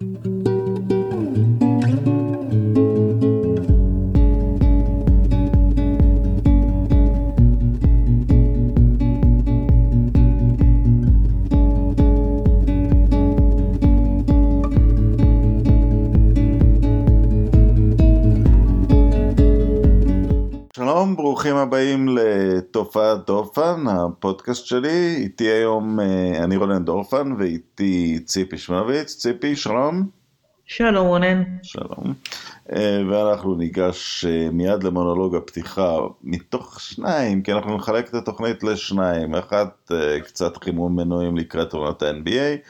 Thank you. ברוכים הבאים לתופעת דורפן, הפודקאסט שלי. איתי היום אה, אני רונן דורפן ואיתי ציפי שמוביץ. ציפי, שלום. שלום רונן. שלום. אה, ואנחנו ניגש אה, מיד למונולוג הפתיחה מתוך שניים, כי אנחנו נחלק את התוכנית לשניים. אחת קצת חימום מנועים לקראת עונת ה-NBA.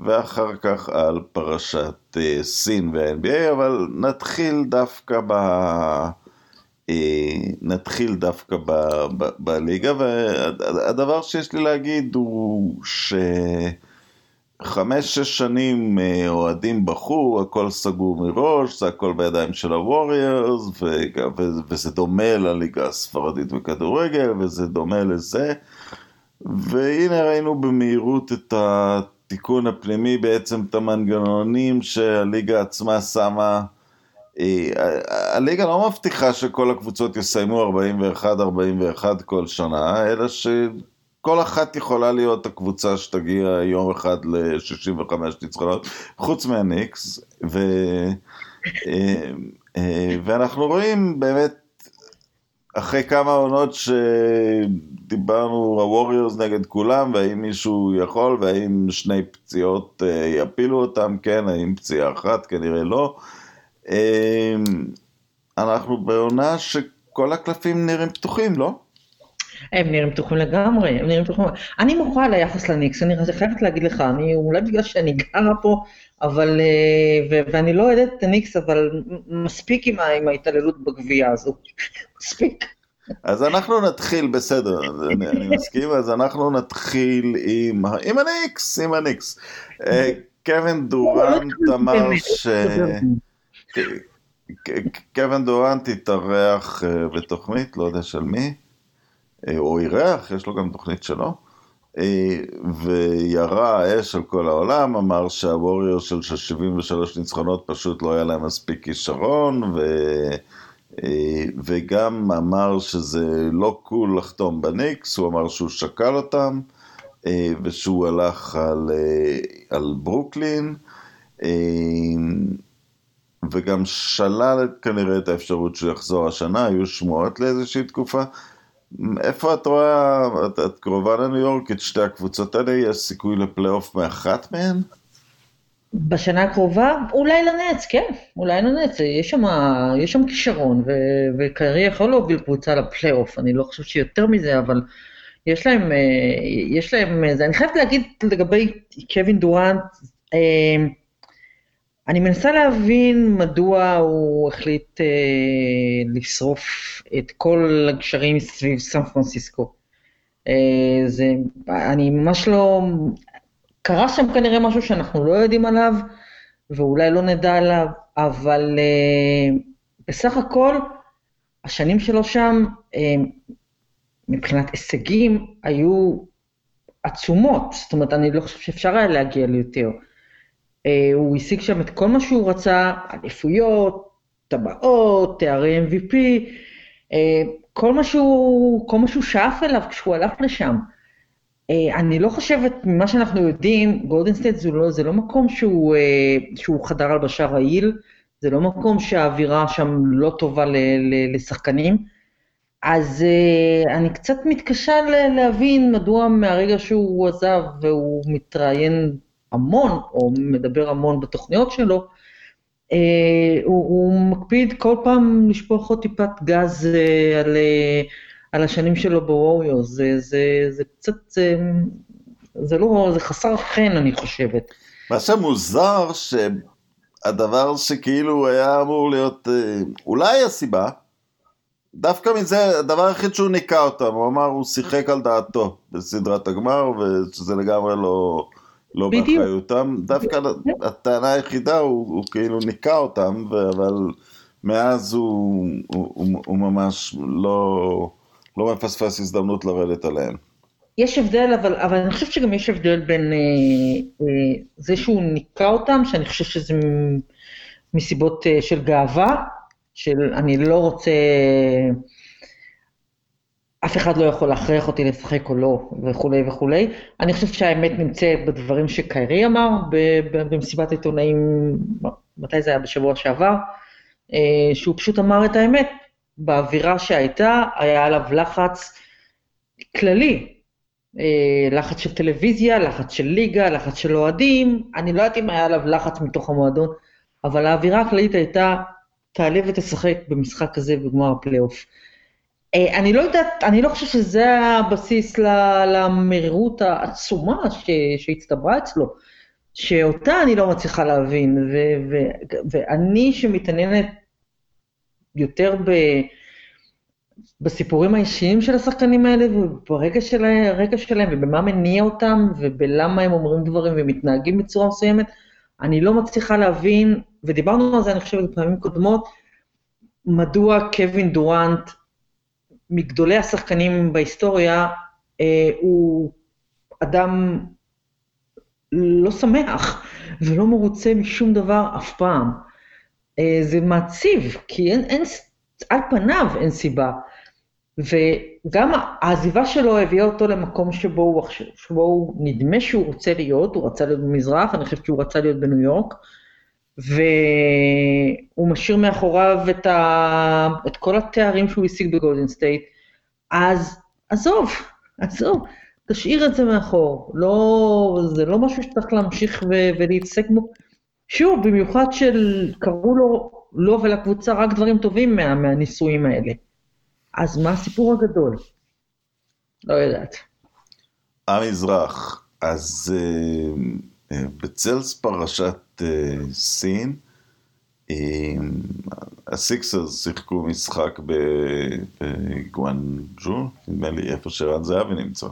ואחר כך על פרשת סין וה-NBA, אבל נתחיל דווקא ב... אה, נתחיל דווקא בליגה, והדבר שיש לי להגיד הוא שחמש-שש שנים אה, אוהדים בכו, הכל סגור מראש, זה הכל בידיים של הווריורס, וזה דומה לליגה הספרדית בכדורגל, וזה דומה לזה, והנה ראינו במהירות את התיקון הפנימי, בעצם את המנגנונים שהליגה עצמה שמה הליגה לא מבטיחה שכל הקבוצות יסיימו 41-41 כל שנה, אלא שכל אחת יכולה להיות הקבוצה שתגיע יום אחד ל-65 ניצחונות, חוץ מהניקס, ו... אה, אה, ואנחנו רואים באמת, אחרי כמה עונות שדיברנו הווריורס נגד כולם, והאם מישהו יכול, והאם שני פציעות יפילו אותם, כן, האם פציעה אחת, כנראה לא. אמ, אנחנו בעונה שכל הקלפים נראים פתוחים, לא? הם נראים פתוחים לגמרי, הם נראים פתוחים. אני מוכרחה ליחס לניקס, אני חייבת להגיד לך, אני אולי בגלל שאני גרה פה, אבל, אה, ו- ואני לא אוהדת את הניקס, אבל מספיק עם, עם ההתעללות בגבייה הזו, מספיק. אז אנחנו נתחיל, בסדר, אני, אני מסכים, אז אנחנו נתחיל עם, עם הניקס, עם הניקס. אה, קווין דורנט אמר ש... קווין דורנט התארח אה, בתוכנית, לא יודע של מי, אה, או אירח, יש לו גם תוכנית שלו, אה, וירה אש על כל העולם, אמר שהווריור של 73 ניצחונות פשוט לא היה להם מספיק כישרון, ו... וגם אמר שזה לא קול לחתום בניקס, הוא אמר שהוא שקל אותם, ושהוא הלך על, על ברוקלין. וגם שלל כנראה את האפשרות שהוא יחזור השנה, היו שמועות לאיזושהי תקופה. איפה את רואה, את, את קרובה לניו יורק, את שתי הקבוצות האלה, יש סיכוי לפלייאוף מאחת מהן? בשנה הקרובה, אולי לנץ, כן, אולי לנץ, יש שם, יש שם כישרון, וקרי יכול להוביל קבוצה לפלייאוף, אני לא חושב שיותר מזה, אבל יש להם, אה, יש להם, זה, אני חייבת להגיד לגבי קווין דורנט, אה, אני מנסה להבין מדוע הוא החליט אה, לשרוף את כל הגשרים סביב סן פרנסיסקו. אה, זה, אני ממש לא... קרה שם כנראה משהו שאנחנו לא יודעים עליו, ואולי לא נדע עליו, אבל אה, בסך הכל, השנים שלו שם, אה, מבחינת הישגים, היו עצומות. זאת אומרת, אני לא חושב שאפשר היה להגיע ליותר. אה, הוא השיג שם את כל מה שהוא רצה, אליפויות, טבעות, תארי MVP, אה, כל מה שהוא, כל מה שהוא שאף אליו כשהוא הלך לשם. אה, אני לא חושבת, ממה שאנחנו יודעים, גולדן סטייט זה לא, זה לא מקום שהוא, שהוא חדר הלבשה רעיל, זה לא מקום שהאווירה שם לא טובה ל, ל, לשחקנים. אז אני קצת מתקשה להבין מדוע מהרגע שהוא עזב והוא מתראיין המון, או מדבר המון בתוכניות שלו, אה, הוא, הוא מקפיד כל פעם לשפוך עוד טיפת גז אה, על, אה, על השנים שלו בווריו, זה, זה, זה קצת, זה, זה לא, זה חסר חן אני חושבת. מה שמוזר שהדבר שכאילו היה אמור להיות אולי הסיבה, דווקא מזה, הדבר היחיד שהוא ניקה אותם, הוא אמר הוא שיחק על דעתו בסדרת הגמר, ושזה לגמרי לא, לא בדיוק. באחריותם, דווקא הטענה היחידה הוא, הוא כאילו ניקה אותם, אבל מאז הוא, הוא, הוא, הוא ממש לא, לא מפספס הזדמנות לרדת עליהם. יש הבדל, אבל, אבל אני חושבת שגם יש הבדל בין אה, אה, זה שהוא ניקה אותם, שאני חושבת שזה מסיבות אה, של גאווה, של אני לא רוצה, אף אחד לא יכול להכריח אותי לשחק או לא, וכולי וכולי. אני חושבת שהאמת נמצאת בדברים שקיירי אמר במסיבת עיתונאים, מתי זה היה? בשבוע שעבר, אה, שהוא פשוט אמר את האמת, באווירה שהייתה, היה עליו לחץ כללי, אה, לחץ של טלוויזיה, לחץ של ליגה, לחץ של אוהדים, אני לא יודעת אם היה עליו לחץ מתוך המועדון, אבל האווירה הכללית הייתה, תעלה ותשחק במשחק הזה בגמר הפלייאוף. אה, אני לא יודעת, אני לא חושבת שזה הבסיס למרירות העצומה שהצטברה אצלו, שאותה אני לא מצליחה להבין, ואני שמתעניינת יותר ב... בסיפורים האישיים של השחקנים האלה, וברגע שלהם, שלהם, ובמה מניע אותם, ובלמה הם אומרים דברים ומתנהגים בצורה מסוימת, אני לא מצליחה להבין, ודיברנו על זה, אני חושבת, בפעמים קודמות, מדוע קווין דורנט, מגדולי השחקנים בהיסטוריה, אה, הוא אדם לא שמח ולא מרוצה משום דבר אף פעם. אה, זה מעציב, כי אין, אין, על פניו אין סיבה. וגם העזיבה שלו הביאה אותו למקום שבו הוא, שבו הוא נדמה שהוא רוצה להיות, הוא רצה להיות במזרח, אני חושבת שהוא רצה להיות בניו יורק, והוא משאיר מאחוריו את, ה... את כל התארים שהוא השיג בגולדן סטייט, אז עזוב, עזוב, תשאיר את זה מאחור, לא, זה לא משהו שצריך להמשיך ו... ולהתעסק בו. שוב, במיוחד שקראו לו, לו ולקבוצה רק דברים טובים מה... מהניסויים האלה. אז מה הסיפור הגדול? לא יודעת. המזרח, אז uh, בצל פרשת סין, uh, הסיקסרס שיחקו משחק בגואנג'ו, נדמה לי איפה שרן זהבי נמצא.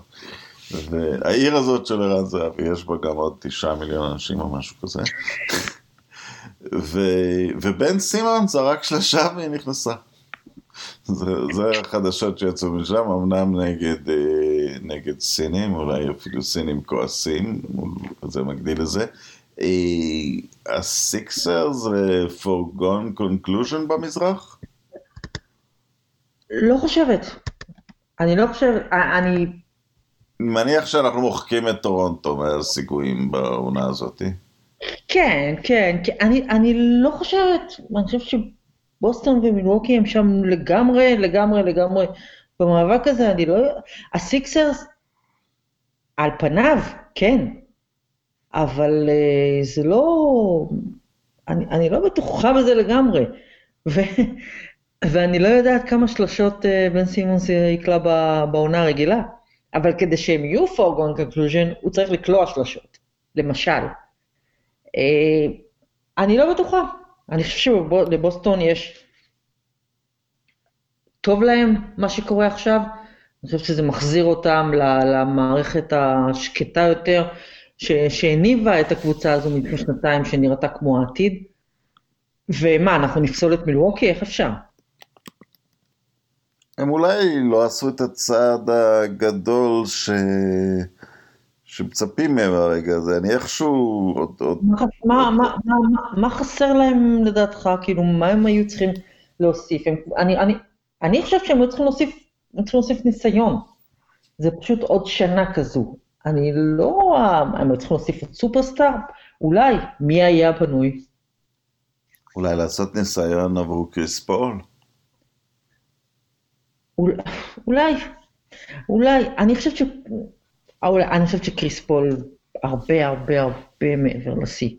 והעיר הזאת של ערן זהבי, יש בה גם עוד תשעה מיליון אנשים או משהו כזה. ו... ובן סימון זרק שלושה והיא נכנסה. זה, זה החדשות שיצאו משם, אמנם נגד, אה, נגד סינים, אולי אפילו סינים כועסים, זה מגדיל לזה. אה, הסיקסר זה foregone conclusion במזרח? לא חושבת. אני לא חושבת, אה, אני... מניח שאנחנו מוחקים את טורונטו מהסיכויים בעונה הזאת. כן, כן, כן. אני, אני לא חושבת, אני חושבת ש... בוסטון ומילווקי הם שם לגמרי, לגמרי, לגמרי במאבק הזה, אני לא... הסיקסרס, על פניו, כן, אבל אה, זה לא... אני, אני לא בטוחה בזה לגמרי. ו, ואני לא יודעת כמה שלשות אה, בן סימונס יקלע בעונה הרגילה, אבל כדי שהם יהיו foregone conclusion, הוא צריך לקלוע שלשות, למשל. אה, אני לא בטוחה. אני חושב שלבוסטון יש... טוב להם מה שקורה עכשיו, אני חושב שזה מחזיר אותם למערכת השקטה יותר, שהניבה את הקבוצה הזו מלפני שנתיים, שנראתה כמו העתיד. ומה, אנחנו נפסול את מילווקי? איך אפשר? הם אולי לא עשו את הצעד הגדול ש... שמצפים מהם הרגע הזה, אני איכשהו עוד... עוד מה, מה, מה, מה, מה חסר להם לדעתך? כאילו, מה הם היו צריכים להוסיף? הם, אני, אני, אני חושבת שהם היו צריכים להוסיף, צריכים להוסיף ניסיון. זה פשוט עוד שנה כזו. אני לא... הם היו צריכים להוסיף את סופרסטאר? אולי. מי היה פנוי? אולי לעשות ניסיון עבור קריס פול? אולי. אולי. אני חושבת ש... אבל אני חושבת שקריס פול הרבה הרבה הרבה מעבר לשיא.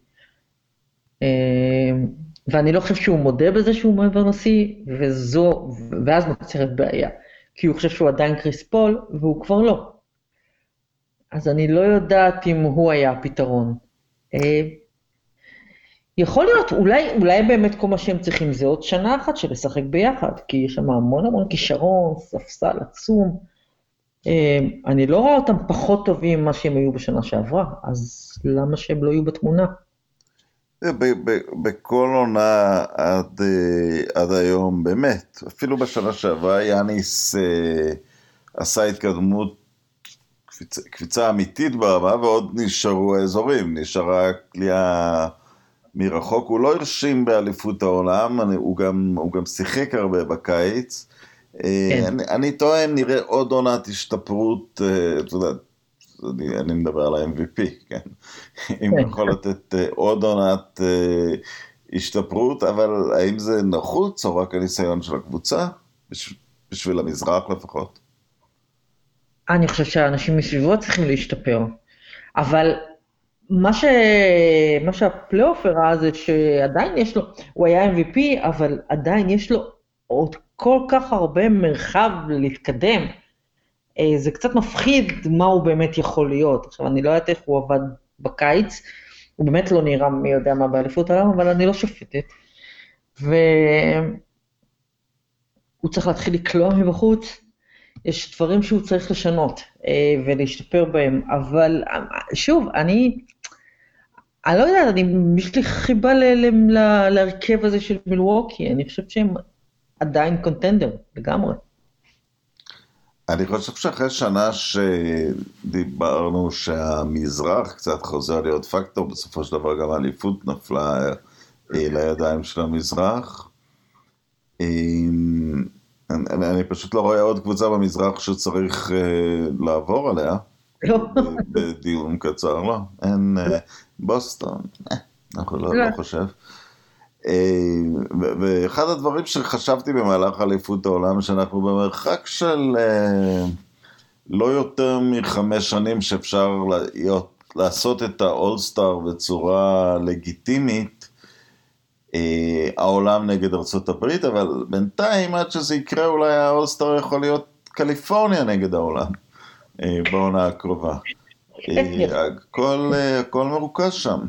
אמ, ואני לא חושבת שהוא מודה בזה שהוא מעבר לשיא, וזו, ואז נוצרת בעיה. כי הוא חושב שהוא עדיין קריס פול, והוא כבר לא. אז אני לא יודעת אם הוא היה הפתרון. אמ, יכול להיות, אולי, אולי באמת כל מה שהם צריכים זה עוד שנה אחת של לשחק ביחד, כי יש שם המון המון כישרון, ספסל עצום. אמ, אני לא רואה אותם פחות טובים ממה שהם היו בשנה שעברה, אז למה שהם לא יהיו בתמונה? בכל עונה עד, אה, עד היום, באמת, אפילו בשנה שעברה יאניס אה, עשה התקדמות קפיצה, קפיצה אמיתית ברמה, ועוד נשארו האזורים, נשארה קליעה מרחוק, הוא לא הרשים באליפות העולם, אני, הוא, גם, הוא גם שיחק הרבה בקיץ. אה, כן. אני, אני טוען, נראה עוד עונת השתפרות, אה, אתה יודע, אני, אני מדבר על ה-MVP, כן? אם כן. יכול לתת עוד עונת השתפרות, אבל האם זה נחוץ או רק הניסיון של הקבוצה? בשביל המזרח לפחות. אני חושב שהאנשים מסביבו צריכים להשתפר, אבל מה, ש... מה שהפלייאוף הראה זה שעדיין יש לו, הוא היה MVP, אבל עדיין יש לו עוד כל כך הרבה מרחב להתקדם. אה, זה קצת מפחיד מה הוא באמת יכול להיות. עכשיו, אני לא יודעת איך הוא עבד בקיץ, הוא באמת לא נראה מי יודע מה באליפות העולם, אבל אני לא שופטת. והוא צריך להתחיל לקלוע מבחוץ, יש דברים שהוא צריך לשנות אה, ולהשתפר בהם, אבל שוב, אני, אני לא יודעת, אני, יש לי חיבה להרכב הזה של מילווקי, אני חושבת שהם עדיין קונטנדר, לגמרי. אני חושב שאחרי שנה שדיברנו שהמזרח קצת חוזר להיות פקטור, בסופו של דבר גם האליפות נפלה אה, לידיים של המזרח. אני, אני פשוט לא רואה עוד קבוצה במזרח שצריך uh, לעבור עליה. לא. בדיון קצר, לא. אין uh, בוסטון, אה, אנחנו לא, לא חושב. Uh, ואחד הדברים שחשבתי במהלך אליפות העולם, שאנחנו במרחק של לא יותר מחמש שנים שאפשר להיות, לעשות את האולסטאר בצורה לגיטימית, אה, העולם נגד ארה"ב, אבל בינתיים עד שזה יקרה אולי האולסטאר יכול להיות קליפורניה נגד העולם אה, בעונה הקרובה. אה, הכל, הכל מרוכז שם.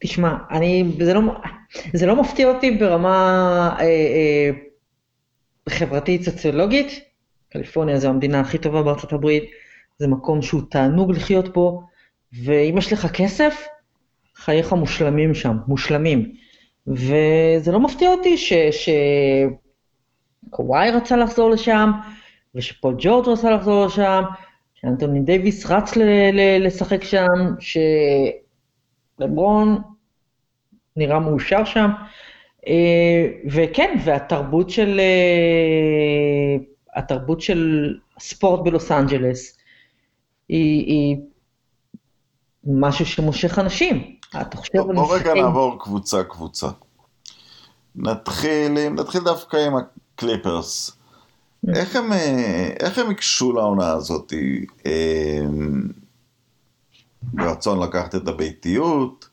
תשמע, אני, זה לא, זה לא מפתיע אותי ברמה אה, אה, חברתית סוציולוגית. קליפורניה זו המדינה הכי טובה בארצות הברית, זה מקום שהוא תענוג לחיות בו, ואם יש לך כסף, חייך מושלמים שם, מושלמים. וזה לא מפתיע אותי שקוואי ש... רצה לחזור לשם, ושפול ג'ורג' רצה לחזור לשם, שאנטוני דייוויס רץ ל... ל... לשחק שם, שלברון נראה מאושר שם. אה, וכן, והתרבות של, אה, התרבות של ספורט בלוס אנג'לס היא, היא משהו שמושך אנשים. אתה חושב על בוא רגע נעבור קבוצה קבוצה. נתחיל, נתחיל דווקא עם הקליפרס. אמ. איך הם, איך הם ייגשו לעונה הזאת? אה, רצון לקחת את הביתיות, אה,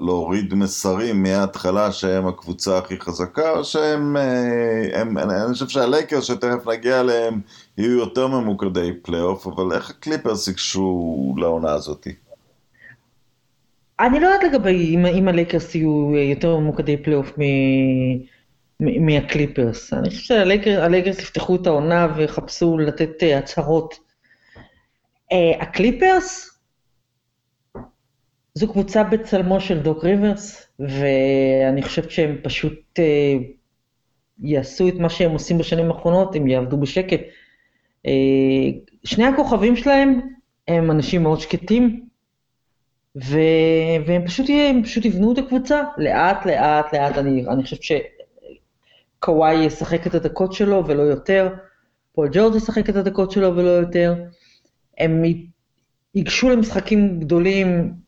להוריד מסרים מההתחלה שהם הקבוצה הכי חזקה, או שהם, אה, הם, אני חושב שהלייקרס שתכף נגיע אליהם יהיו יותר ממוקדי פלייאוף, אבל איך הקליפרס ייגשו לעונה הזאת? אני לא יודעת לגבי אם, אם הלייקרס יהיו יותר ממוקדי פלייאוף מהקליפרס. אני חושב שהלייקרס יפתחו את העונה ויחפשו לתת אה, הצהרות. הקליפרס, זו קבוצה בצלמו של דוק ריברס, ואני חושבת שהם פשוט אה, יעשו את מה שהם עושים בשנים האחרונות, הם יעבדו בשקט. אה, שני הכוכבים שלהם הם אנשים מאוד שקטים, ו... והם פשוט, הם פשוט יבנו את הקבוצה לאט, לאט, לאט. אני, אני חושבת שקוואי ישחק את הדקות שלו ולא יותר, פול ג'ורג' ישחק את הדקות שלו ולא יותר. הם ייגשו למשחקים גדולים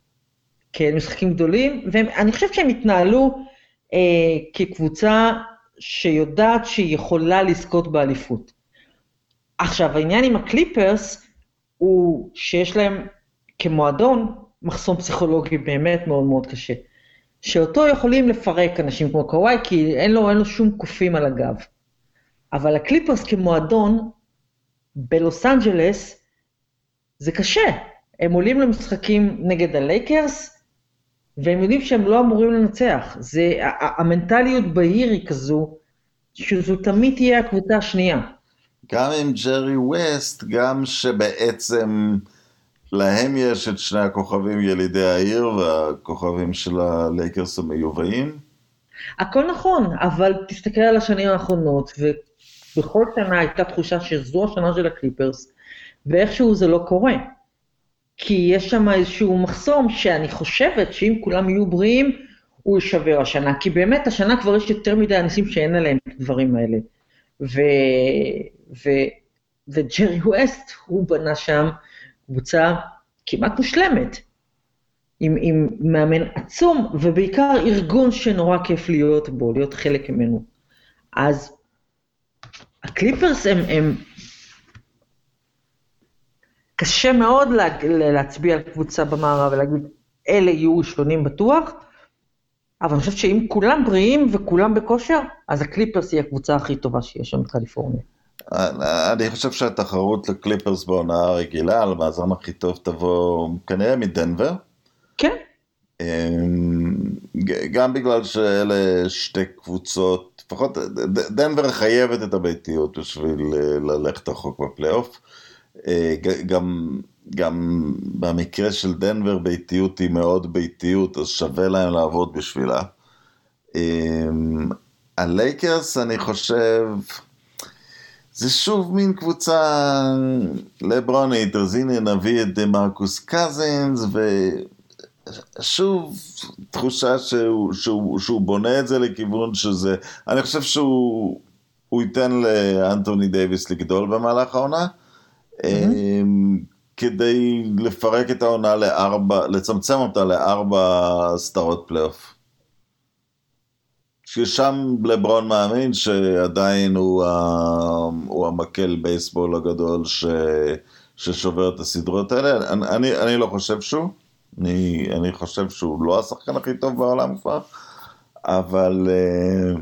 כן, משחקים גדולים, ואני חושבת שהם התנהלו אה, כקבוצה שיודעת שהיא יכולה לזכות באליפות. עכשיו, העניין עם הקליפרס הוא שיש להם כמועדון מחסום פסיכולוגי באמת מאוד מאוד קשה. שאותו יכולים לפרק אנשים כמו קוואי, כי אין לו, אין לו שום קופים על הגב. אבל הקליפרס כמועדון בלוס אנג'לס זה קשה. הם עולים למשחקים נגד הלייקרס, והם יודעים שהם לא אמורים לנצח. זה, המנטליות בעיר היא כזו, שזו תמיד תהיה הקבוצה השנייה. גם עם ג'רי ווסט, גם שבעצם להם יש את שני הכוכבים ילידי העיר והכוכבים של הלייקרס המיובאים. הכל נכון, אבל תסתכל על השנים האחרונות, ו, בכל שנה הייתה תחושה שזו השנה של הקליפרס, ואיכשהו זה לא קורה. כי יש שם איזשהו מחסום שאני חושבת שאם כולם יהיו בריאים, הוא יישבר השנה. כי באמת השנה כבר יש יותר מדי אנשים שאין עליהם את הדברים האלה. ו... ו... וג'רי ווסט, הוא בנה שם קבוצה כמעט מושלמת, עם, עם מאמן עצום, ובעיקר ארגון שנורא כיף להיות בו, להיות חלק ממנו. אז הקליפרס הם, הם קשה מאוד לה, להצביע על קבוצה במערב ולהגיד, אלה יהיו ראשונים בטוח, אבל אני חושבת שאם כולם בריאים וכולם בכושר, אז הקליפרס היא הקבוצה הכי טובה שיש שם בקליפורניה. אני חושב שהתחרות לקליפרס בעונה הרגילה, על המאזן הכי טוב תבוא כנראה מדנבר. כן. אמ, גם בגלל שאלה שתי קבוצות, לפחות דנבר חייבת את הביתיות בשביל אה, ללכת רחוק בפלייאוף. אה, גם, גם במקרה של דנבר ביתיות היא מאוד ביתיות, אז שווה להם לעבוד בשבילה. אמ, הלייקרס, אני חושב, זה שוב מין קבוצה לברונית, אז הנה נביא את מרקוס קזינס, ושוב תחושה שהוא, שהוא, שהוא בונה את זה לכיוון שזה, אני חושב שהוא ייתן לאנטוני דייוויס לגדול במהלך העונה. כדי לפרק את העונה לארבע, לצמצם אותה לארבע סדרות פלייאוף. ששם לברון מאמין שעדיין הוא. הוא המקל בייסבול הגדול ש... ששובר את הסדרות האלה. אני, אני, אני לא חושב שהוא, אני, אני חושב שהוא לא השחקן הכי טוב בעולם כבר, אבל, אה,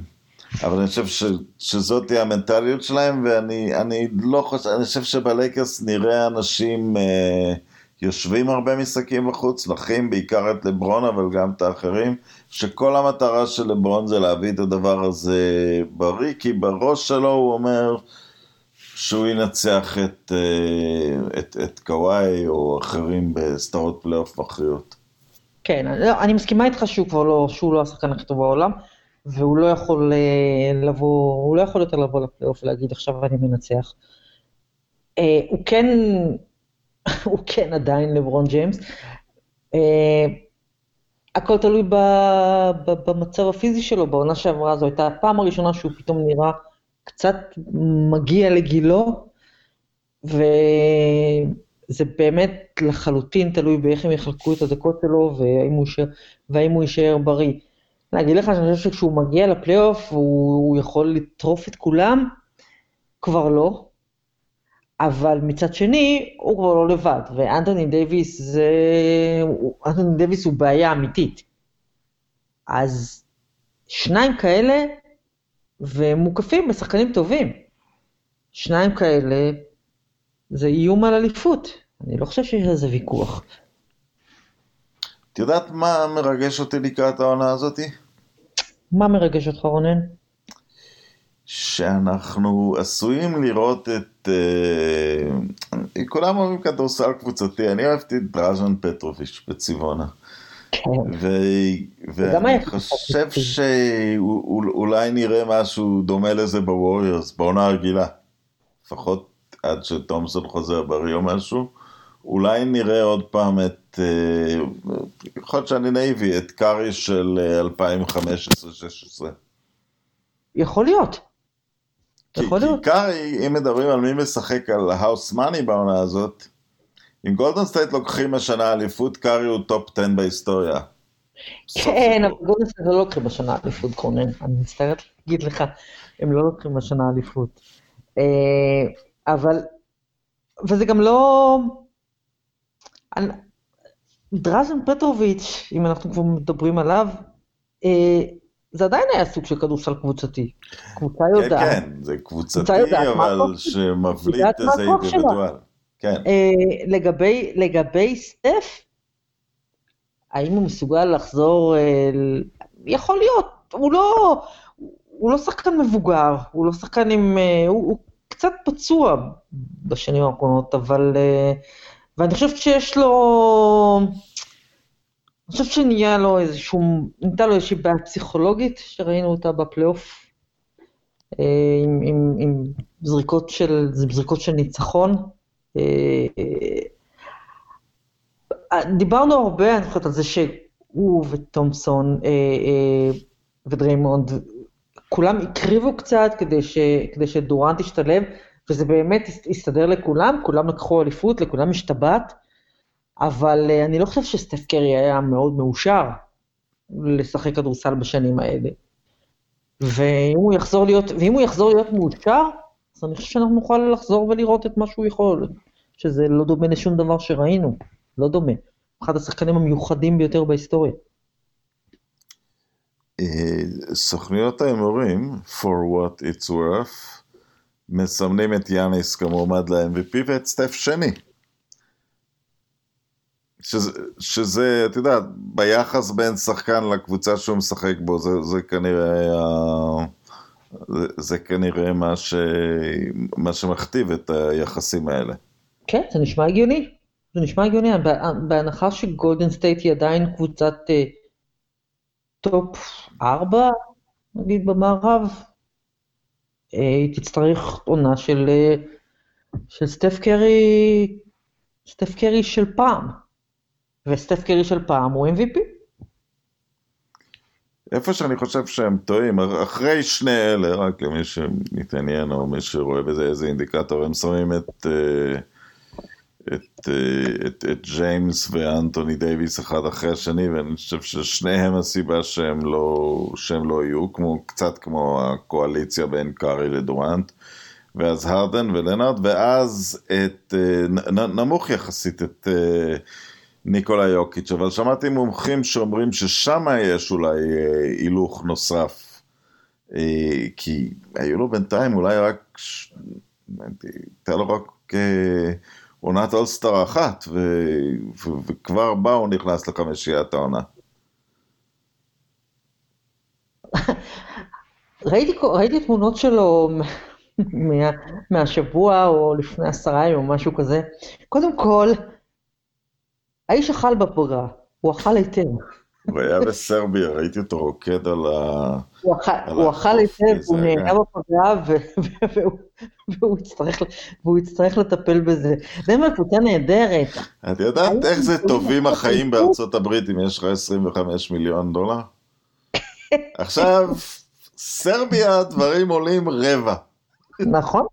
אבל אני חושב ש, שזאת תהיה המנטליות שלהם, ואני אני לא חושב, אני חושב שבלייקרס נראה אנשים... אה, יושבים הרבה משחקים בחוץ, נחים בעיקר את לברון, אבל גם את האחרים, שכל המטרה של לברון זה להביא את הדבר הזה בריא, כי בראש שלו הוא אומר שהוא ינצח את, אה, את, את קוואי או אחרים בסדרות פלייאוף מכריעות. כן, לא, אני מסכימה איתך שהוא כבר לא, שהוא לא השחקן הכי טוב בעולם, והוא לא יכול אה, לבוא, הוא לא יכול יותר לבוא לפלייאוף ולהגיד עכשיו אני מנצח. אה, הוא כן הוא כן עדיין לברון ג'יימס. אה, הכל תלוי ב, ב, במצב הפיזי שלו, בעונה שעברה זו הייתה הפעם הראשונה שהוא פתאום נראה קצת מגיע לגילו, וזה באמת לחלוטין תלוי באיך הם יחלקו את הדקות שלו והאם הוא יישאר בריא. להגיד לך שאני חושב שכשהוא מגיע לפלייאוף הוא, הוא יכול לטרוף את כולם, כבר לא. אבל מצד שני, הוא כבר לא לבד, ואנטוני דייוויס זה... אנטוני דייוויס הוא בעיה אמיתית. אז שניים כאלה, והם מוקפים בשחקנים טובים. שניים כאלה, זה איום על אליפות. אני לא חושב שיש על זה ויכוח. את יודעת מה מרגש אותי לקראת העונה הזאתי? מה מרגש אותך, רונן? שאנחנו עשויים לראות את... Uh, כולם אוהבים כדורסל קבוצתי, אני אוהבתי את דרז'ן פטרוביץ' בצבעונה. כן. ואני חושב שאולי נראה משהו דומה לזה בווריורס, בעונה הרגילה. לפחות עד שתומסון חוזר בריא או משהו. אולי נראה עוד פעם את, אה, יכול להיות שאני נאיבי, את קארי של 2015-2016. אה, יכול להיות. יכול להיות. כי קארי, אם מדברים על מי משחק על house money בעונה הזאת, אם גולדון סטייט לוקחים השנה אליפות, קארי הוא טופ 10 בהיסטוריה. כן, אבל גולדון סטייט לא לוקחים השנה אליפות, קורנן. אני מצטערת להגיד לך, הם לא לוקחים השנה אליפות. אה, אבל, וזה גם לא... דרזן פטרוביץ', אם אנחנו כבר מדברים עליו, אה, זה עדיין היה סוג של כדורסל קבוצתי. קבוצה כן, יודעת. כן, כן, זה קבוצתי, אבל שמבליט איזה אינדיבידואל. כן. אה, לגבי, לגבי סטף, האם הוא מסוגל לחזור, אה, יכול להיות, הוא לא, הוא לא שחקן מבוגר, הוא לא שחקן עם, אה, הוא, הוא קצת פצוע בשנים האחרונות, אבל, אה, ואני חושבת שיש לו, אני חושבת שנהיה לו איזשהו, נהייתה לו איזושהי בעיה פסיכולוגית, שראינו אותה בפלייאוף עם, עם, עם זריקות, של, זריקות של ניצחון. דיברנו הרבה, אני חושבת, על זה שהוא ותומפסון ודריימונד, כולם הקריבו קצת כדי, ש, כדי שדורנט ישתלב, וזה באמת הסתדר לכולם, כולם לקחו אליפות, לכולם השתבט, אבל אני לא חושב שסטף קרי היה מאוד מאושר לשחק כדורסל בשנים האלה. ואם הוא יחזור להיות, ואם הוא יחזור להיות מאושר, אז אני חושב שאנחנו נוכל לחזור ולראות את מה שהוא יכול, שזה לא דומה לשום דבר שראינו, לא דומה. אחד השחקנים המיוחדים ביותר בהיסטוריה. אה, סוכניות ההימורים, for what it's worth, מסמנים את יאניס כמועמד ל-MVP ואת סטף שני. שזה, שזה, את יודעת, ביחס בין שחקן לקבוצה שהוא משחק בו, זה, זה כנראה, זה, זה כנראה מה, ש, מה שמכתיב את היחסים האלה. כן, זה נשמע הגיוני. זה נשמע הגיוני, בהנחה שגולדן סטייט היא עדיין קבוצת אה, טופ 4, נגיד במערב, היא תצטרך עונה של, אה, של סטף קרי, סטף קרי של פעם. וסטף קרי של פעם הוא MVP. איפה שאני חושב שהם טועים, אחרי שני אלה, רק למי שמתעניין או מי שרואה בזה איזה אינדיקטור, הם שמים את, אה, את, אה, את, את ג'יימס ואנטוני דייוויס אחד אחרי השני, ואני חושב ששניהם הסיבה שהם לא, שהם לא יהיו, כמו, קצת כמו הקואליציה בין קארי לדורנט. ואז הרדן ולנארד, ואז את, אה, נמוך יחסית את ניקולה יוקיץ', אבל שמעתי מומחים שאומרים ששם יש אולי אה, הילוך נוסף, אה, כי היו לו בינתיים אולי רק, הייתה לו רק אה, עונת אולסטאר אחת, ו, ו, וכבר בה הוא נכנס לחמישיית העונה. ראיתי, ראיתי תמונות שלו מה, מהשבוע או לפני עשרה ימים או משהו כזה. קודם כל, האיש אכל בפגרה, הוא אכל היטב. הוא היה בסרביה, ראיתי אותו רוקד על ה... הוא אכל היטב, הוא נהנה בפגרה, והוא יצטרך לטפל בזה. זה קבוצה נהדרת. את יודעת איך זה טובים החיים בארצות הברית אם יש לך 25 מיליון דולר? עכשיו, סרביה, דברים עולים רבע. נכון.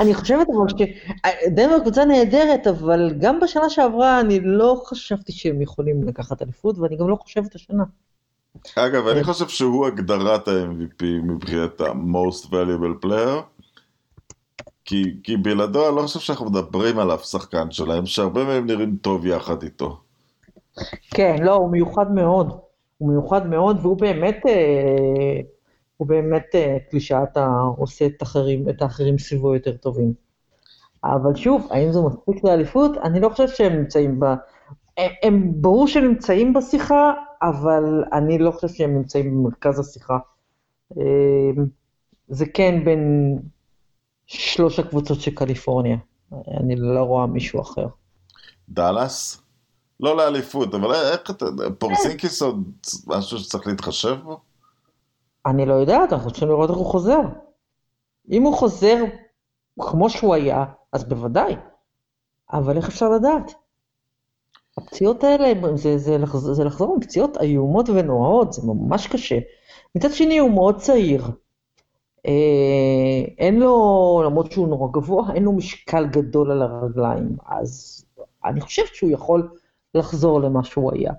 אני חושבת אבל שדנבר קבוצה נהדרת, אבל גם בשנה שעברה אני לא חשבתי שהם יכולים לקחת אליפות, ואני גם לא חושבת השנה. אגב, אני חושב שהוא הגדרת ה-MVP מבחינת ה-most valuable player, כי, כי בלעדו אני לא חושב שאנחנו מדברים עליו שחקן שלהם, שהרבה מהם נראים טוב יחד איתו. כן, לא, הוא מיוחד מאוד. הוא מיוחד מאוד, והוא באמת... אה, הוא באמת אה, קלישאת העושה את, אחרים, את האחרים סביבו יותר טובים. אבל שוב, האם זה מספיק לאליפות? אני לא חושבת שהם נמצאים ב... הם, הם ברור שהם נמצאים בשיחה, אבל אני לא חושבת שהם נמצאים במרכז השיחה. אה, זה כן בין שלוש הקבוצות של קליפורניה. אני לא רואה מישהו אחר. דאלאס? לא לאליפות, אבל איך אתה... פורזינגיס עוד משהו שצריך להתחשב בו? אני לא יודעת, אנחנו צריכים לראות איך הוא חוזר. אם הוא חוזר כמו שהוא היה, אז בוודאי. אבל איך אפשר לדעת? הפציעות האלה, זה, זה, לחזור, זה לחזור עם פציעות איומות ונוראות, זה ממש קשה. מצד שני, הוא מאוד צעיר. אה, אין לו, למרות שהוא נורא גבוה, אין לו משקל גדול על הרגליים, אז אני חושבת שהוא יכול לחזור למה שהוא היה.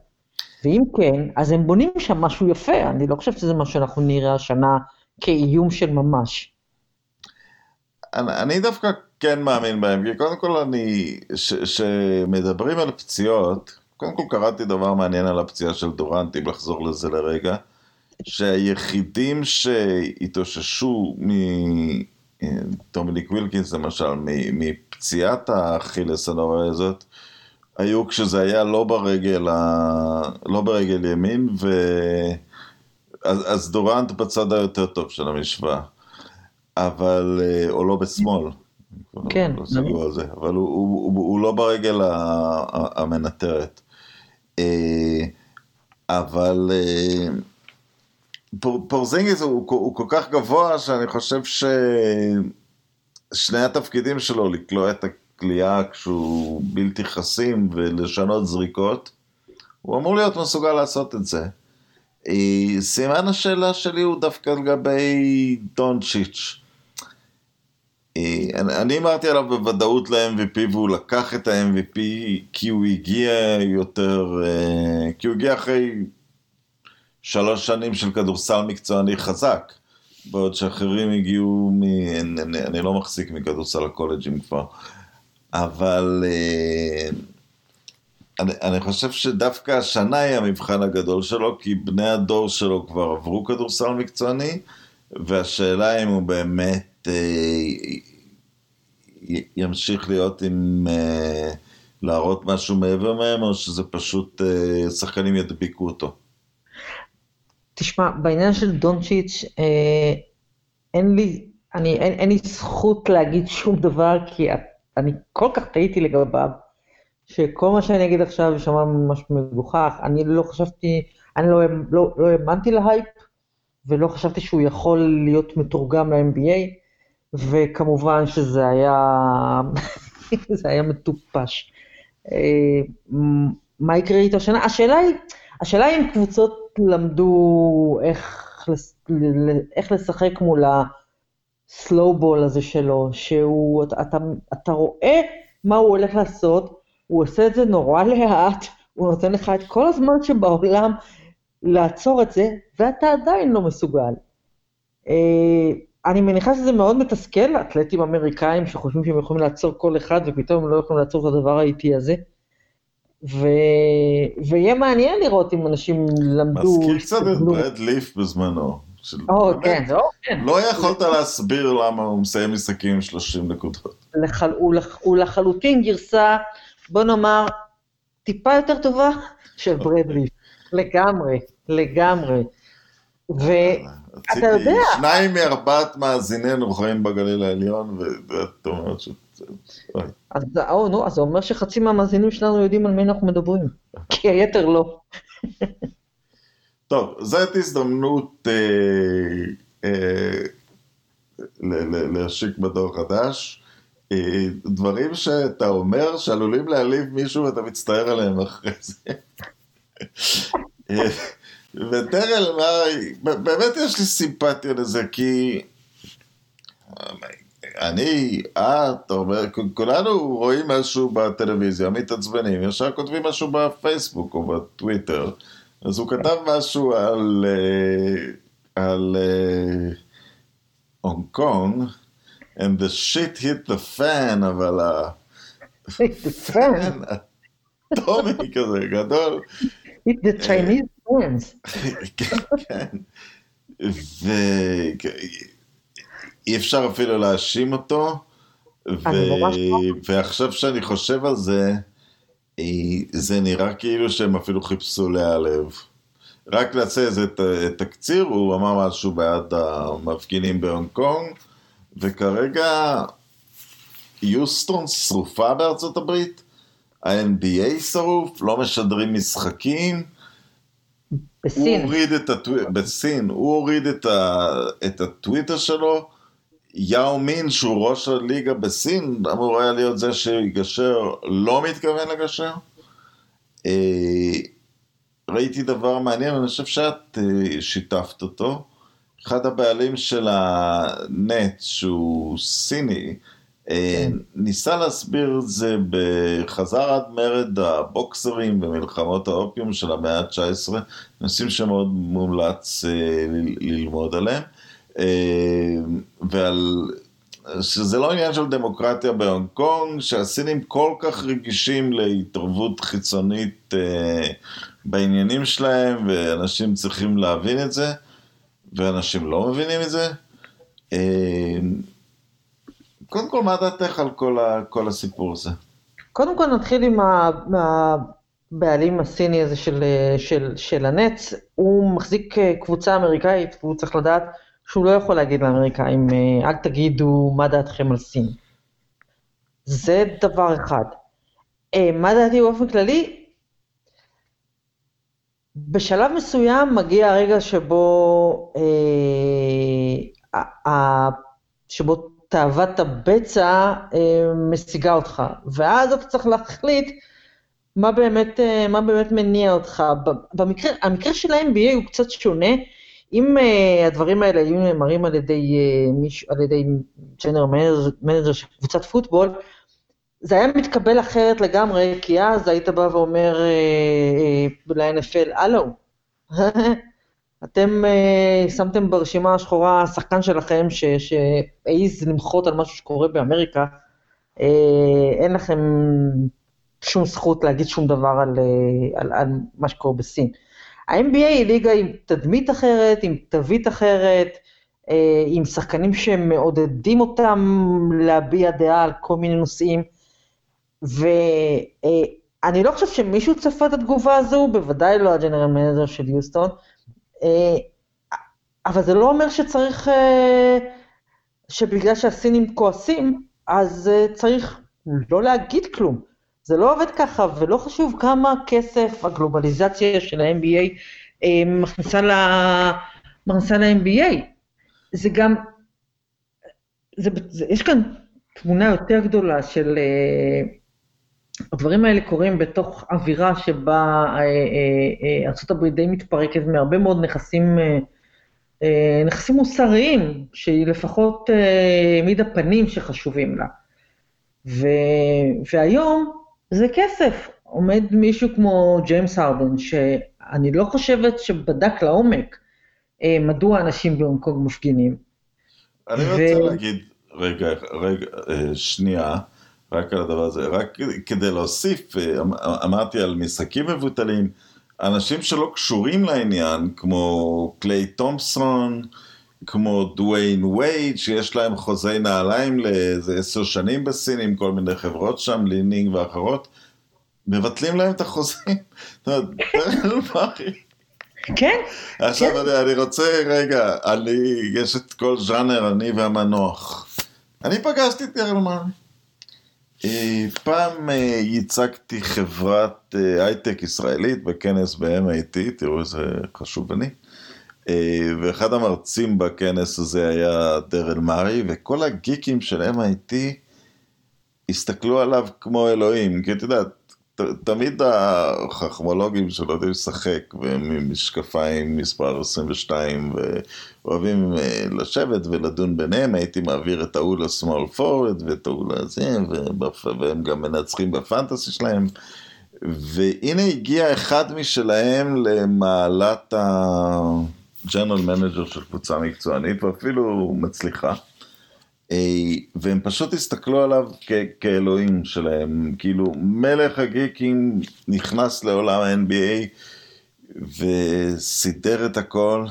ואם כן, אז הם בונים שם משהו יפה, אני לא חושבת שזה מה שאנחנו נראה השנה כאיום של ממש. אני, אני דווקא כן מאמין בהם, כי קודם כל אני, כשמדברים על פציעות, קודם כל קראתי דבר מעניין על הפציעה של דורנט, אם לחזור לזה לרגע, שהיחידים שהתאוששו מטומיניק ווילקינס למשל, מפציעת האכילס הנורא הזאת, היו כשזה היה לא ברגל, ה... לא ברגל ימין, ו... אז, אז דורנט בצד היותר טוב של המשוואה. אבל, אה, או לא בשמאל. כן. לא על זה, אבל הוא, הוא, הוא, הוא לא ברגל המנטרת. אה, אבל, אה, פורזינגיס הוא, הוא כל כך גבוה שאני חושב ששני התפקידים שלו, לקלוע את הכלייה כשהוא בלתי חסים ולשנות זריקות, הוא אמור להיות מסוגל לעשות את זה. אה, סימן השאלה שלי הוא דווקא לגבי דונצ'יץ'. אה, אני אמרתי עליו בוודאות ל-MVP והוא לקח את ה-MVP כי הוא הגיע יותר, אה, כי הוא הגיע אחרי שלוש שנים של כדורסל מקצועני חזק, בעוד שאחרים הגיעו מ... אני, אני לא מחזיק מכדורסל הקולג'ים כבר, אבל אני, אני חושב שדווקא השנה היא המבחן הגדול שלו, כי בני הדור שלו כבר עברו כדורסל מקצועני, והשאלה אם הוא באמת אה, ימשיך להיות עם... אה, להראות משהו מעבר מהם, או שזה פשוט אה, שחקנים ידביקו אותו? תשמע, בעניין של דונצ'יץ', אה, אין לי, אני, אין, אין לי זכות להגיד שום דבר, כי אני כל כך טעיתי לגביו. שכל מה שאני אגיד עכשיו יישמע ממש מגוחך, אני לא חשבתי, אני לא, לא, לא האמנתי להייפ, ולא חשבתי שהוא יכול להיות מתורגם ל-MBA, וכמובן שזה היה, זה היה מטופש. אה, מה יקרה איתו השנה? השאלה היא, השאלה היא אם קבוצות למדו איך, איך לשחק מול הסלואו-בול הזה שלו, שהוא, אתה, אתה רואה מה הוא הולך לעשות, הוא עושה את זה נורא לאט, הוא נותן לך את כל הזמן שבעולם לעצור את זה, ואתה עדיין לא מסוגל. אה, אני מניחה שזה מאוד מתסכל, אתלטים אמריקאים שחושבים שהם יכולים לעצור כל אחד ופתאום הם לא יכולים לעצור את הדבר האיטי הזה. ו... ויהיה מעניין לראות אם אנשים למדו... מזכיר קצת את ברד ליף בזמנו. או, כן, או, כן. לא יכולת להסביר למה הוא מסיים משחקים עם 30 נקודות. הוא, לח... הוא לחלוטין גרסה בוא נאמר, טיפה יותר טובה של ברדלי. לגמרי, לגמרי. ואתה יודע... שניים מארבעת מאזיננו חיים בגליל העליון, ואת אומרת ש... אז זה אומר שחצי מהמאזינים שלנו יודעים על מי אנחנו מדברים, כי היתר לא. טוב, זאת הזדמנות אה, אה, להשיק בדור חדש. אה, דברים שאתה אומר שעלולים להעליב מישהו ואתה מצטער עליהם אחרי זה. אה, וטרל, באמת יש לי סימפתיה לזה, כי אני, את, כולנו רואים משהו בטלוויזיה, מתעצבנים, ישר כותבים משהו בפייסבוק או בטוויטר. אז הוא כתב משהו על, אה, על הונג קונג, and the shit hit the fan, אבל ה... hit the fan? אטומי כזה, גדול. hit the Chinese fans. כן, כן. ואי אפשר אפילו להאשים אותו. ו... ועכשיו שאני חושב על זה, זה נראה כאילו שהם אפילו חיפשו להיעלב. רק נעשה איזה תקציר, הוא אמר משהו בעד המפגינים בהונג קונג. וכרגע יוסטון שרופה בארצות הברית, ה-NBA שרוף, לא משדרים משחקים. בסין. הוא הוריד את הטוויטר, בסין, הוא הוריד את, ה... את הטוויטר שלו. יאו מין, שהוא ראש הליגה בסין, אמור היה להיות זה שיגשר, לא מתכוון לגשר. אה, ראיתי דבר מעניין, אני חושב שאת אה, שיתפת אותו. אחד הבעלים של הנט, שהוא סיני, אה, כן. ניסה להסביר את זה בחזר עד מרד הבוקסרים ומלחמות האופיום של המאה ה-19, נושאים שמאוד מומלץ ללמוד עליהם, ועל... שזה לא עניין של דמוקרטיה בהונג קונג, שהסינים כל כך רגישים להתערבות חיצונית בעניינים שלהם, ואנשים צריכים להבין את זה. ואנשים לא מבינים את זה. אה, קודם כל, מה דעתך על כל, ה, כל הסיפור הזה? קודם כל נתחיל עם הבעלים הסיני הזה של, של, של הנץ. הוא מחזיק אה, קבוצה אמריקאית, והוא צריך לדעת שהוא לא יכול להגיד לאמריקאים, אה, אל תגידו מה דעתכם על סין. זה דבר אחד. מה דעתי באופן כללי? בשלב מסוים מגיע הרגע שבו, אה, שבו תאוות הבצע אה, משיגה אותך, ואז אתה צריך להחליט מה באמת, אה, מה באמת מניע אותך. במקרה, המקרה של ה-NBA הוא קצת שונה. אם אה, הדברים האלה היו נאמרים על ידי, אה, מיש, על ידי general manager של קבוצת פוטבול, זה היה מתקבל אחרת לגמרי, כי אז היית בא ואומר uh, uh, ל-NFL, הלו, אתם uh, שמתם ברשימה השחורה שחקן שלכם שהעז למחות על משהו שקורה באמריקה, uh, אין לכם שום זכות להגיד שום דבר על, uh, על, על מה שקורה בסין. ה-NBA היא ליגה עם תדמית אחרת, עם תווית אחרת, uh, עם שחקנים שמעודדים אותם להביע דעה על כל מיני נושאים, ואני uh, לא חושב שמישהו צפה את התגובה הזו, בוודאי לא ה general manager של יוסטון, אה, אבל זה לא אומר שצריך, אה, שבגלל שהסינים כועסים, אז אה, צריך לא להגיד כלום. זה לא עובד ככה, ולא חשוב כמה כסף הגלובליזציה של ה-MBA מכניסה ל-MBA. זה גם, זה, זה, יש כאן תמונה יותר גדולה של... הדברים האלה קורים בתוך אווירה שבה אה, אה, אה, ארה"ב די מתפרקת מהרבה מאוד נכסים, נכסים מוסריים, שהיא לפחות העמידה פנים שחשובים לה. ו, והיום זה כסף. עומד מישהו כמו ג'יימס הרדן, שאני לא חושבת שבדק לעומק מדוע אנשים בהונג קונג מפגינים. אני ו... רוצה להגיד, רגע, רגע, שנייה. רק על הדבר הזה. רק כדי להוסיף, אה, אמ, אמרתי על משחקים מבוטלים, אנשים שלא קשורים לעניין, כמו קליי תומפסון, כמו דוויין וייד, שיש להם חוזי נעליים לאיזה עשר שנים בסין עם כל מיני חברות שם, לינינג ואחרות, מבטלים להם את החוזים. כן. עכשיו כן. אני, אני רוצה, רגע, אני, יש את כל ז'אנר, אני והמנוח. אני פגשתי את ירלמן. אה, פעם אה, ייצגתי חברת אה, הייטק ישראלית בכנס ב-MIT, תראו איזה חשוב אני. ואחד המרצים בכנס הזה היה דרל מארי, וכל הגיקים של MIT הסתכלו עליו כמו אלוהים, כי את יודעת, תמיד החכמולוגים שלא יודעים לשחק, והם עם משקפיים מספר 22, ואוהבים אה, לשבת ולדון ביניהם, הייתי מעביר את ההוא לשמאל פורוורד ואת ההוא לזה, והם גם מנצחים בפנטסי שלהם. והנה הגיע אחד משלהם למעלת ה-General Manager של קבוצה מקצוענית, ואפילו מצליחה. אה, והם פשוט הסתכלו עליו כ- כאלוהים שלהם, כאילו מלך הגיקים נכנס לעולם ה-NBA וסידר את הכל,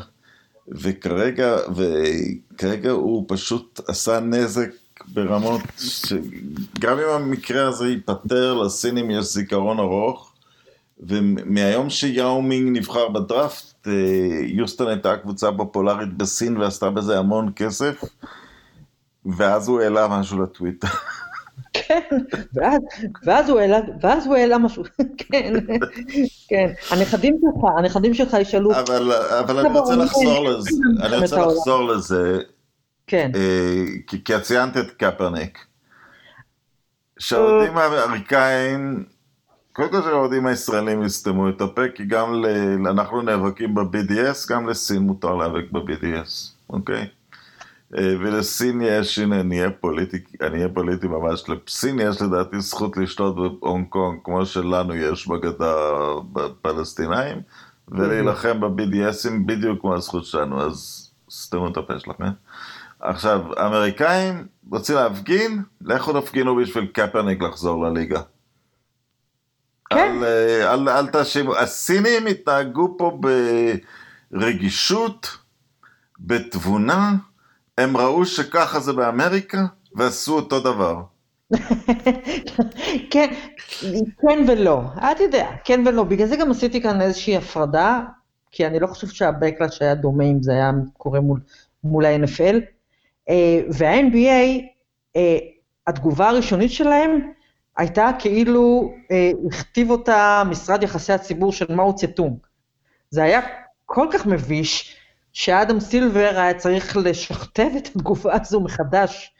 וכרגע, וכרגע הוא פשוט עשה נזק ברמות שגם אם המקרה הזה ייפתר, לסינים יש זיכרון ארוך, ומהיום שיאומינג נבחר בדראפט, יוסטון הייתה קבוצה פופולרית בסין ועשתה בזה המון כסף. ואז הוא העלה משהו לטוויטר. כן, ואז, ואז, הוא העלה, ואז הוא העלה משהו, כן, כן. הנכדים שלך, הנכדים שלך ישאלו... אבל, אבל אני רוצה לחזור לזה, אני רוצה לחזור לזה, כן. אה, כי, כי את ציינת את קפרניק. שהאוהדים האמריקאים, קודם כל שהאוהדים הישראלים יסתמו את הפה, כי גם ל, אנחנו נאבקים ב-BDS, גם לסין מותר להיאבק ב-BDS, אוקיי? אה, ולסין יש, הנה, אני אהיה פוליטי, אני אהיה פוליטי ממש, לסין יש לדעתי זכות לשתות בהונג קונג, כמו שלנו יש בגדה בפלסטינאים, ולהילחם ב-BDSים בדיוק כמו הזכות שלנו, אז סתמו את הפה שלכם. עכשיו, האמריקאים רוצים להפגין, לכו תפגינו בשביל קפרניק לחזור לליגה. כן. אל, אה, אל, אל תאשימו, הסינים התנהגו פה ברגישות, בתבונה, הם ראו שככה זה באמריקה, ועשו אותו דבר. כן, כן ולא, אתה יודע, כן ולא, בגלל זה גם עשיתי כאן איזושהי הפרדה, כי אני לא חושבת שהבקלאץ' היה דומה אם זה היה קורה מול, מול ה-NFL, אה, וה-NBA, אה, התגובה הראשונית שלהם הייתה כאילו אה, הכתיב אותה משרד יחסי הציבור של מאו צטונג. זה היה כל כך מביש, שאדם סילבר היה צריך לשכתב את התגובה הזו מחדש,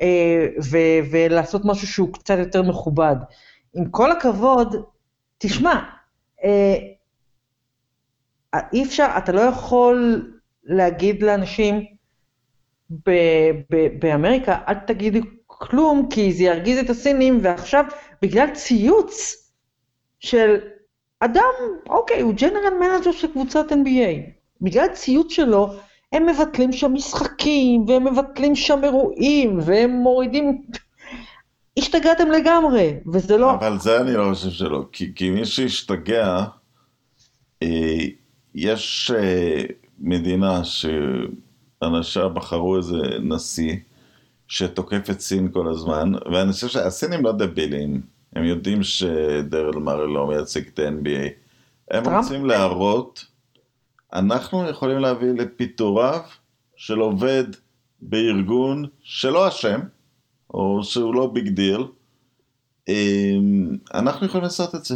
אה, ו- ולעשות משהו שהוא קצת יותר מכובד. עם כל הכבוד, תשמע, אה, אי אפשר, אתה לא יכול להגיד לאנשים ב- ב- באמריקה, אל תגידו כלום, כי זה ירגיז את הסינים, ועכשיו, בגלל ציוץ של אדם, אוקיי, הוא general manager של קבוצת NBA, בגלל ציוץ שלו, הם מבטלים שם משחקים, והם מבטלים שם אירועים, והם מורידים... השתגעתם לגמרי, וזה לא... אבל זה אני לא חושב שלא, כי, כי מי שהשתגע, אה, יש אה, מדינה שאנשיה בחרו איזה נשיא שתוקף את סין כל הזמן, ואני חושב שהסינים לא דבילים, הם יודעים שדרל מארי לא מייצג את ה-NBA. הם טראמפ? רוצים להראות, אנחנו יכולים להביא לפיטוריו של עובד בארגון שלא אשם, או שהוא לא big deal, אנחנו יכולים לעשות את זה.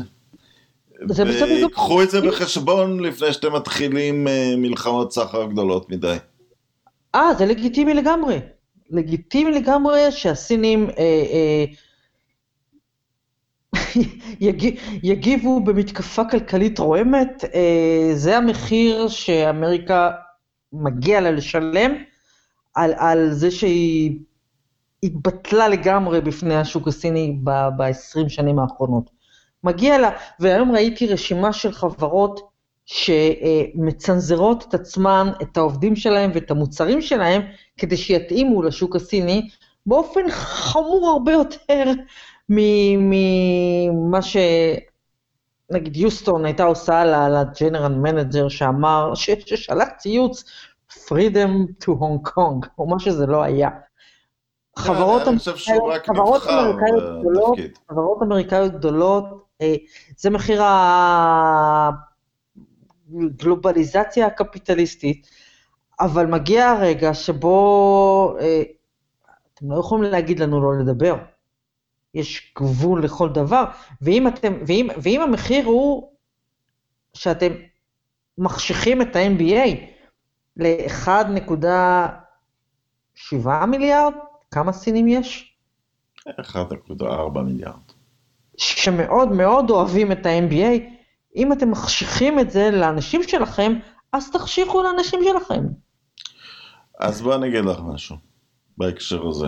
וקחו את זה בחשבון לפני שאתם מתחילים אה, מלחמות סחר גדולות מדי. אה, זה לגיטימי לגמרי. לגיטימי לגמרי שהסינים אה, אה, יגיב, יגיבו במתקפה כלכלית רועמת. אה, זה המחיר שאמריקה מגיע לה לשלם על, על זה שהיא התבטלה לגמרי בפני השוק הסיני ב-20 שנים האחרונות. מגיע לה, והיום ראיתי רשימה של חברות שמצנזרות את עצמן, את העובדים שלהם ואת המוצרים שלהם, כדי שיתאימו לשוק הסיני, באופן חמור הרבה יותר ממה ש... נגיד יוסטון הייתה עושה ל general manager שאמר, ש- ששלח ציוץ freedom to Hong Kong, או מה שזה לא היה. חברות אמריקאיות גדולות, בתפקיד. חברות אמריקאיות גדולות, אה, זה מחיר הגלובליזציה הקפיטליסטית, אבל מגיע הרגע שבו אה, אתם לא יכולים להגיד לנו לא לדבר. יש גבול לכל דבר, ואם, אתם, ואם, ואם המחיר הוא שאתם מחשיכים את ה-NBA ל-1.7 מיליארד, כמה סינים יש? 1.4 מיליארד. שמאוד מאוד אוהבים את ה-NBA, אם אתם מחשיכים את זה לאנשים שלכם, אז תחשיכו לאנשים שלכם. אז בוא אני אגיד לך משהו בהקשר הזה.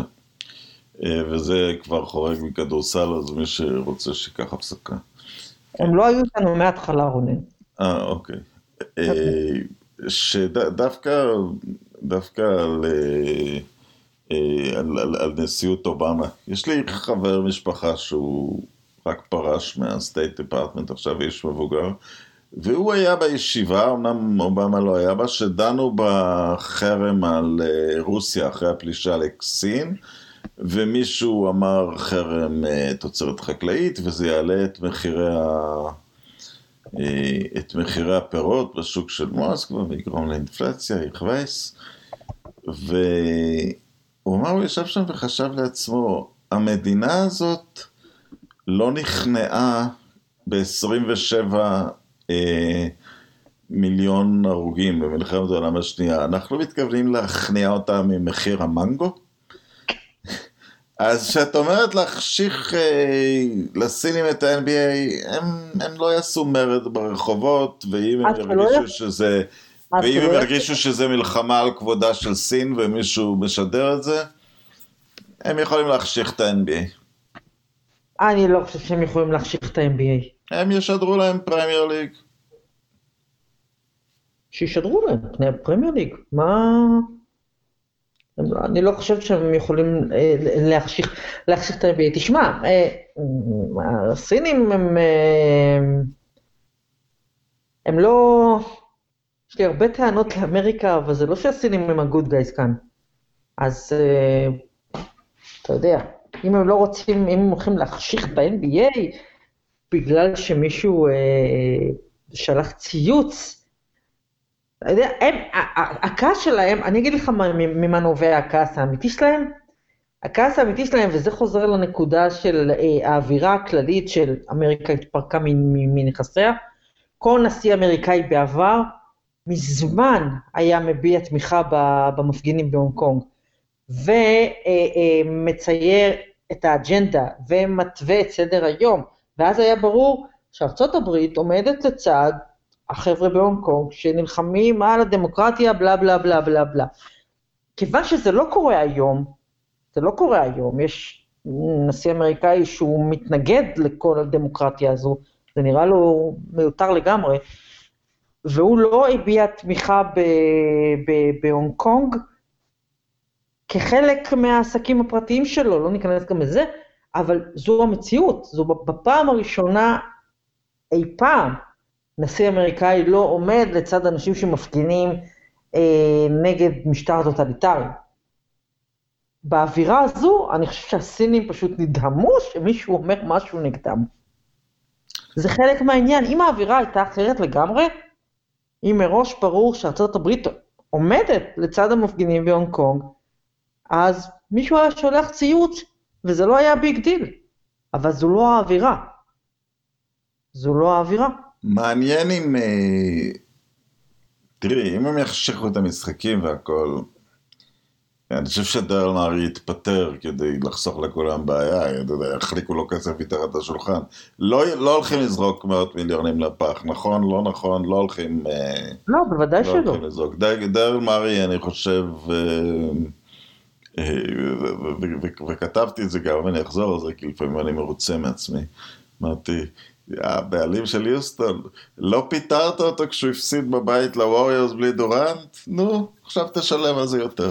אה, וזה כבר חורג מכדורסל, אז מי שרוצה שיקח הפסקה. הם לא היו איתנו מההתחלה, רונן. אה, אוקיי. אה, שדווקא, דווקא על, אה, על, על, על נשיאות אובמה, יש לי חבר משפחה שהוא רק פרש מהסטייט דיפרטמנט, עכשיו איש מבוגר, והוא היה בישיבה, אמנם אובמה לא היה בה, שדנו בחרם על אה, רוסיה אחרי הפלישה לסין, ומישהו אמר חרם אה, תוצרת חקלאית, וזה יעלה את מחירי ה... אה, את מחירי הפירות בשוק של מוסקבה ויגרום לאינפלציה, יכבס. והוא אמר, הוא ישב שם וחשב לעצמו, המדינה הזאת לא נכנעה ב-27 אה, מיליון הרוגים במלחמת העולם השנייה, אנחנו מתכוונים להכניע אותה ממחיר המנגו? אז כשאת אומרת להחשיך אה, לסינים את ה-NBA, הם, הם לא יעשו מרד ברחובות, ואם הם שלא ירגישו יעשו- שזה, אז ואם הם ירגישו שזה מלחמה על כבודה של סין ומישהו משדר את זה, הם יכולים להחשיך את ה-NBA. אני לא חושב שהם יכולים להחשיך את ה-NBA. הם ישדרו להם Premier League. שישדרו להם פני ה Premier League. מה... לא- אני לא חושב שהם יכולים אה, להחשיך, להחשיך את ה-NBA. תשמע, אה, הסינים הם, אה, הם לא... יש לי הרבה טענות לאמריקה, אבל זה לא שהסינים הם ה good guys כאן. אז אתה יודע, אם הם לא רוצים, אם הם הולכים להחשיך את ה-NBA בגלל שמישהו אה, שלח ציוץ, אתה יודע, הם, הכעס שלהם, אני אגיד לך מה- ממה נובע הכעס האמיתי שלהם. הכעס האמיתי שלהם, וזה חוזר לנקודה של אה, האווירה הכללית של אמריקה התפרקה מנכסיה, כל נשיא אמריקאי בעבר מזמן היה מביע תמיכה במפגינים בהונג קונג, ומצייר את האג'נדה ומתווה את סדר היום, ואז היה ברור שארצות הברית עומדת לצד החבר'ה בהונג קונג שנלחמים על הדמוקרטיה בלה בלה בלה בלה בלה. כיוון שזה לא קורה היום, זה לא קורה היום, יש נשיא אמריקאי שהוא מתנגד לכל הדמוקרטיה הזו, זה נראה לו מיותר לגמרי, והוא לא הביע תמיכה בהונג קונג כחלק מהעסקים הפרטיים שלו, לא ניכנס גם לזה, אבל זו המציאות, זו בפעם הראשונה אי פעם נשיא אמריקאי לא עומד לצד אנשים שמפגינים אה, נגד משטר טוטליטרי. באווירה הזו, אני חושב שהסינים פשוט נדהמו שמישהו אומר משהו נגדם. זה חלק מהעניין. אם האווירה הייתה אחרת לגמרי, אם מראש ברור שארצות הברית עומדת לצד המפגינים בהונג קונג, אז מישהו היה שולח ציוץ, וזה לא היה big deal. אבל זו לא האווירה. זו לא האווירה. מעניין אם... אה, תראי, אם הם יחשכו את המשחקים והכל, אני חושב שדרל מארי יתפטר כדי לחסוך לכולם בעיה, אתה יודע, יחליקו לו כסף מתחת לשולחן. לא, לא הולכים לזרוק מאות מיליונים לפח, נכון? לא נכון? לא הולכים... אה, לא, בוודאי לא שלא. לזרוק. דרל מארי, אני חושב... אה, וכתבתי את זה גם, ואני אחזור על זה, כי לפעמים אני מרוצה מעצמי. אמרתי, הבעלים של יוסטון, לא פיטרת אותו כשהוא הפסיד בבית לווריורס בלי דורנט? נו, עכשיו תשלם על זה יותר.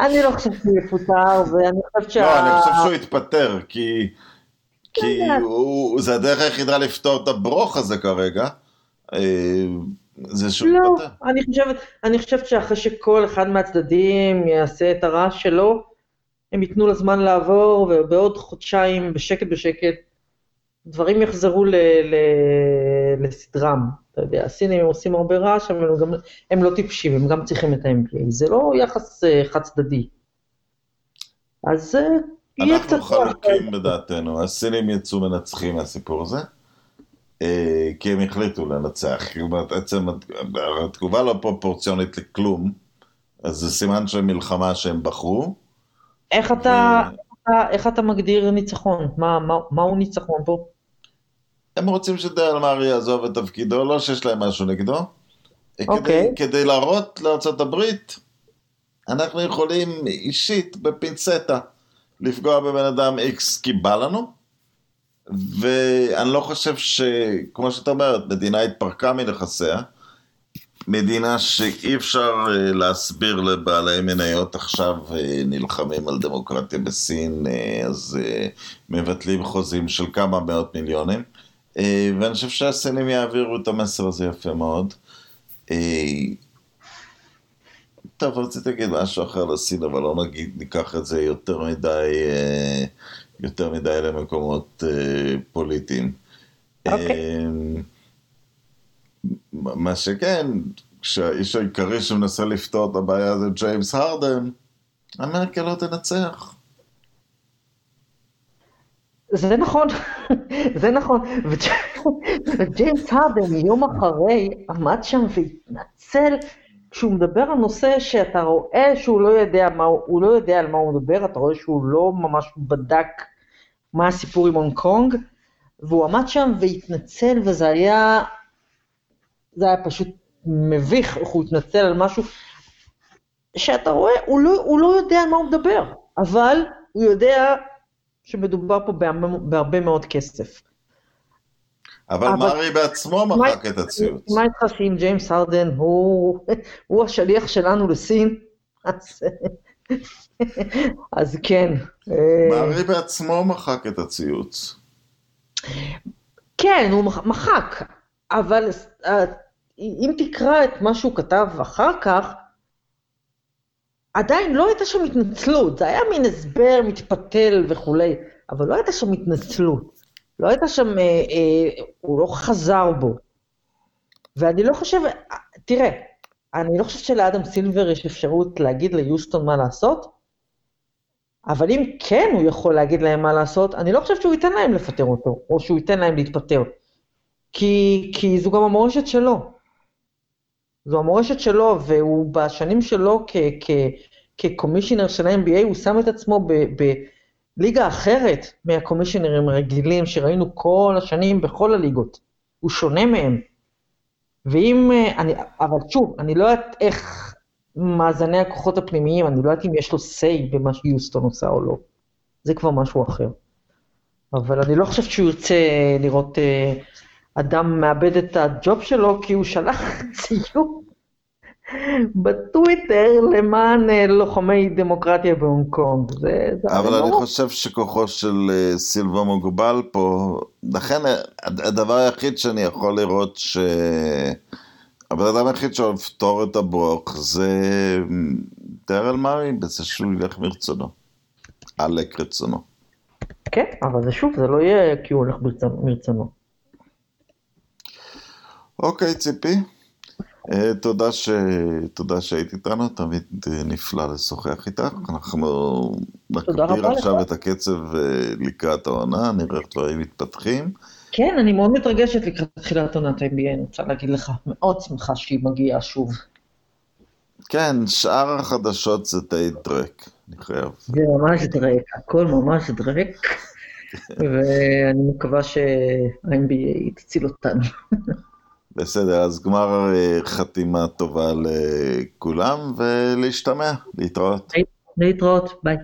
אני לא חושבת שהוא יפוטר, ואני חושבת שה... לא, אני חושב שהוא יתפטר, כי... כי הוא, זה הדרך היחידה לפתור את הברוך הזה כרגע. אה, זה שהוא לא, יתפטר. אני חושבת, אני חושבת שאחרי שכל אחד מהצדדים יעשה את הרעש שלו, הם ייתנו לזמן לעבור, ובעוד חודשיים, בשקט בשקט, דברים יחזרו ל, ל, לסדרם. אתה יודע, הסינים עושים הרבה רעש, אבל הם, גם, הם לא טיפשים, הם גם צריכים את ה-MPA. זה לא יחס uh, חד צדדי. אז uh, יהיה קצת... אנחנו חלוקים בדעתנו, הסינים יצאו מנצחים מהסיפור הזה. Uh, כי הם החליטו לנצח, כלומר, עצם התגובה לא פרופורציונית לכלום, אז זה סימן של מלחמה שהם בחרו, איך אתה, ו... איך אתה מגדיר ניצחון? מה, מה, מהו ניצחון פה? הם רוצים שדרל מארי יעזוב את תפקידו, לא שיש להם משהו נגדו. Okay. כדי, אוקיי. כדי להראות לארה"ב, אנחנו יכולים אישית, בפינצטה, לפגוע בבן אדם איקס כי בא לנו, ואני לא חושב ש... כמו שאת אומרת, מדינה התפרקה מנכסיה, מדינה שאי אפשר אה, להסביר לבעלי מניות עכשיו אה, נלחמים על דמוקרטיה בסין, אה, אז מבטלים חוזים של כמה מאות מיליונים. ואני חושב שהסינים יעבירו את המסר הזה יפה מאוד. טוב, רציתי להגיד משהו אחר לסין, אבל לא נגיד, ניקח את זה יותר מדי, יותר מדי למקומות פוליטיים. Okay. אוקיי. מה שכן, כשהאיש העיקרי שמנסה לפתור את הבעיה זה ג'יימס הרדן, אמריקה לא תנצח. זה נכון, זה נכון. וג'יימס הרדן יום אחרי עמד שם והתנצל כשהוא מדבר על נושא שאתה רואה שהוא לא יודע, מה, הוא לא יודע על מה הוא מדבר, אתה רואה שהוא לא ממש בדק מה הסיפור עם הונג קונג, והוא עמד שם והתנצל וזה היה זה היה פשוט מביך, איך הוא התנצל על משהו שאתה רואה, הוא לא, הוא לא יודע על מה הוא מדבר, אבל הוא יודע שמדובר פה בהרבה, בהרבה מאוד כסף. אבל, אבל מארי בעצמו מחק את הציוץ. מה איתך שאם ג'יימס הרדן הוא, הוא השליח שלנו לסין, אז, אז כן. מארי בעצמו מחק את הציוץ. כן, הוא מחק, אבל אה, אם תקרא את מה שהוא כתב אחר כך, עדיין לא הייתה שם התנצלות, זה היה מין הסבר מתפתל וכולי, אבל לא הייתה שם התנצלות. לא הייתה שם, אה, אה, הוא לא חזר בו. ואני לא חושב, תראה, אני לא חושבת שלאדם סילבר יש אפשרות להגיד ליוסטון מה לעשות, אבל אם כן הוא יכול להגיד להם מה לעשות, אני לא חושבת שהוא ייתן להם לפטר אותו, או שהוא ייתן להם להתפטר. כי, כי זו גם המורשת שלו. זו המורשת שלו, והוא בשנים שלו כקומישיונר של ה-NBA, הוא שם את עצמו בליגה אחרת מהקומישיונרים הרגילים שראינו כל השנים בכל הליגות. הוא שונה מהם. ואם, אני, אבל שוב, אני לא יודעת איך מאזני הכוחות הפנימיים, אני לא יודעת אם יש לו say במה שיוסטון עושה או לא. זה כבר משהו אחר. אבל אני לא חושבת שהוא ירצה לראות אה, אדם מאבד את הג'וב שלו, כי הוא שלח ציור בטוויטר למען אה, לוחמי דמוקרטיה בהונג קונג. זה, זה אבל אני לא חושב שכוחו של אה, סילבה מוגבל פה, לכן הדבר היחיד שאני יכול לראות ש... הבן אדם היחיד שאוהב לפתור את הברוך זה דרל מארי, בזה שהוא ילך מרצונו. עלק רצונו. כן, אבל זה שוב, זה לא יהיה כי הוא הולך מרצונו. אוקיי, ציפי. אה, תודה, ש... תודה שהיית איתנו, תמיד נפלא לשוחח איתך. אנחנו נקפיר עכשיו את הקצב אה, לקראת העונה, נראה איך דברים מתפתחים. כן, אני מאוד מתרגשת לקראת תחילת עונת ה-NBA, אני רוצה להגיד לך, מאוד שמחה שהיא מגיעה שוב. כן, שאר החדשות זה די דרק, אני חייב. זה ממש דרק, הכל ממש דרק, ואני מקווה שה-NBA תציל אותנו. בסדר, אז גמר אה, חתימה טובה לכולם, ולהשתמע, להתראות. להתראות, ביי.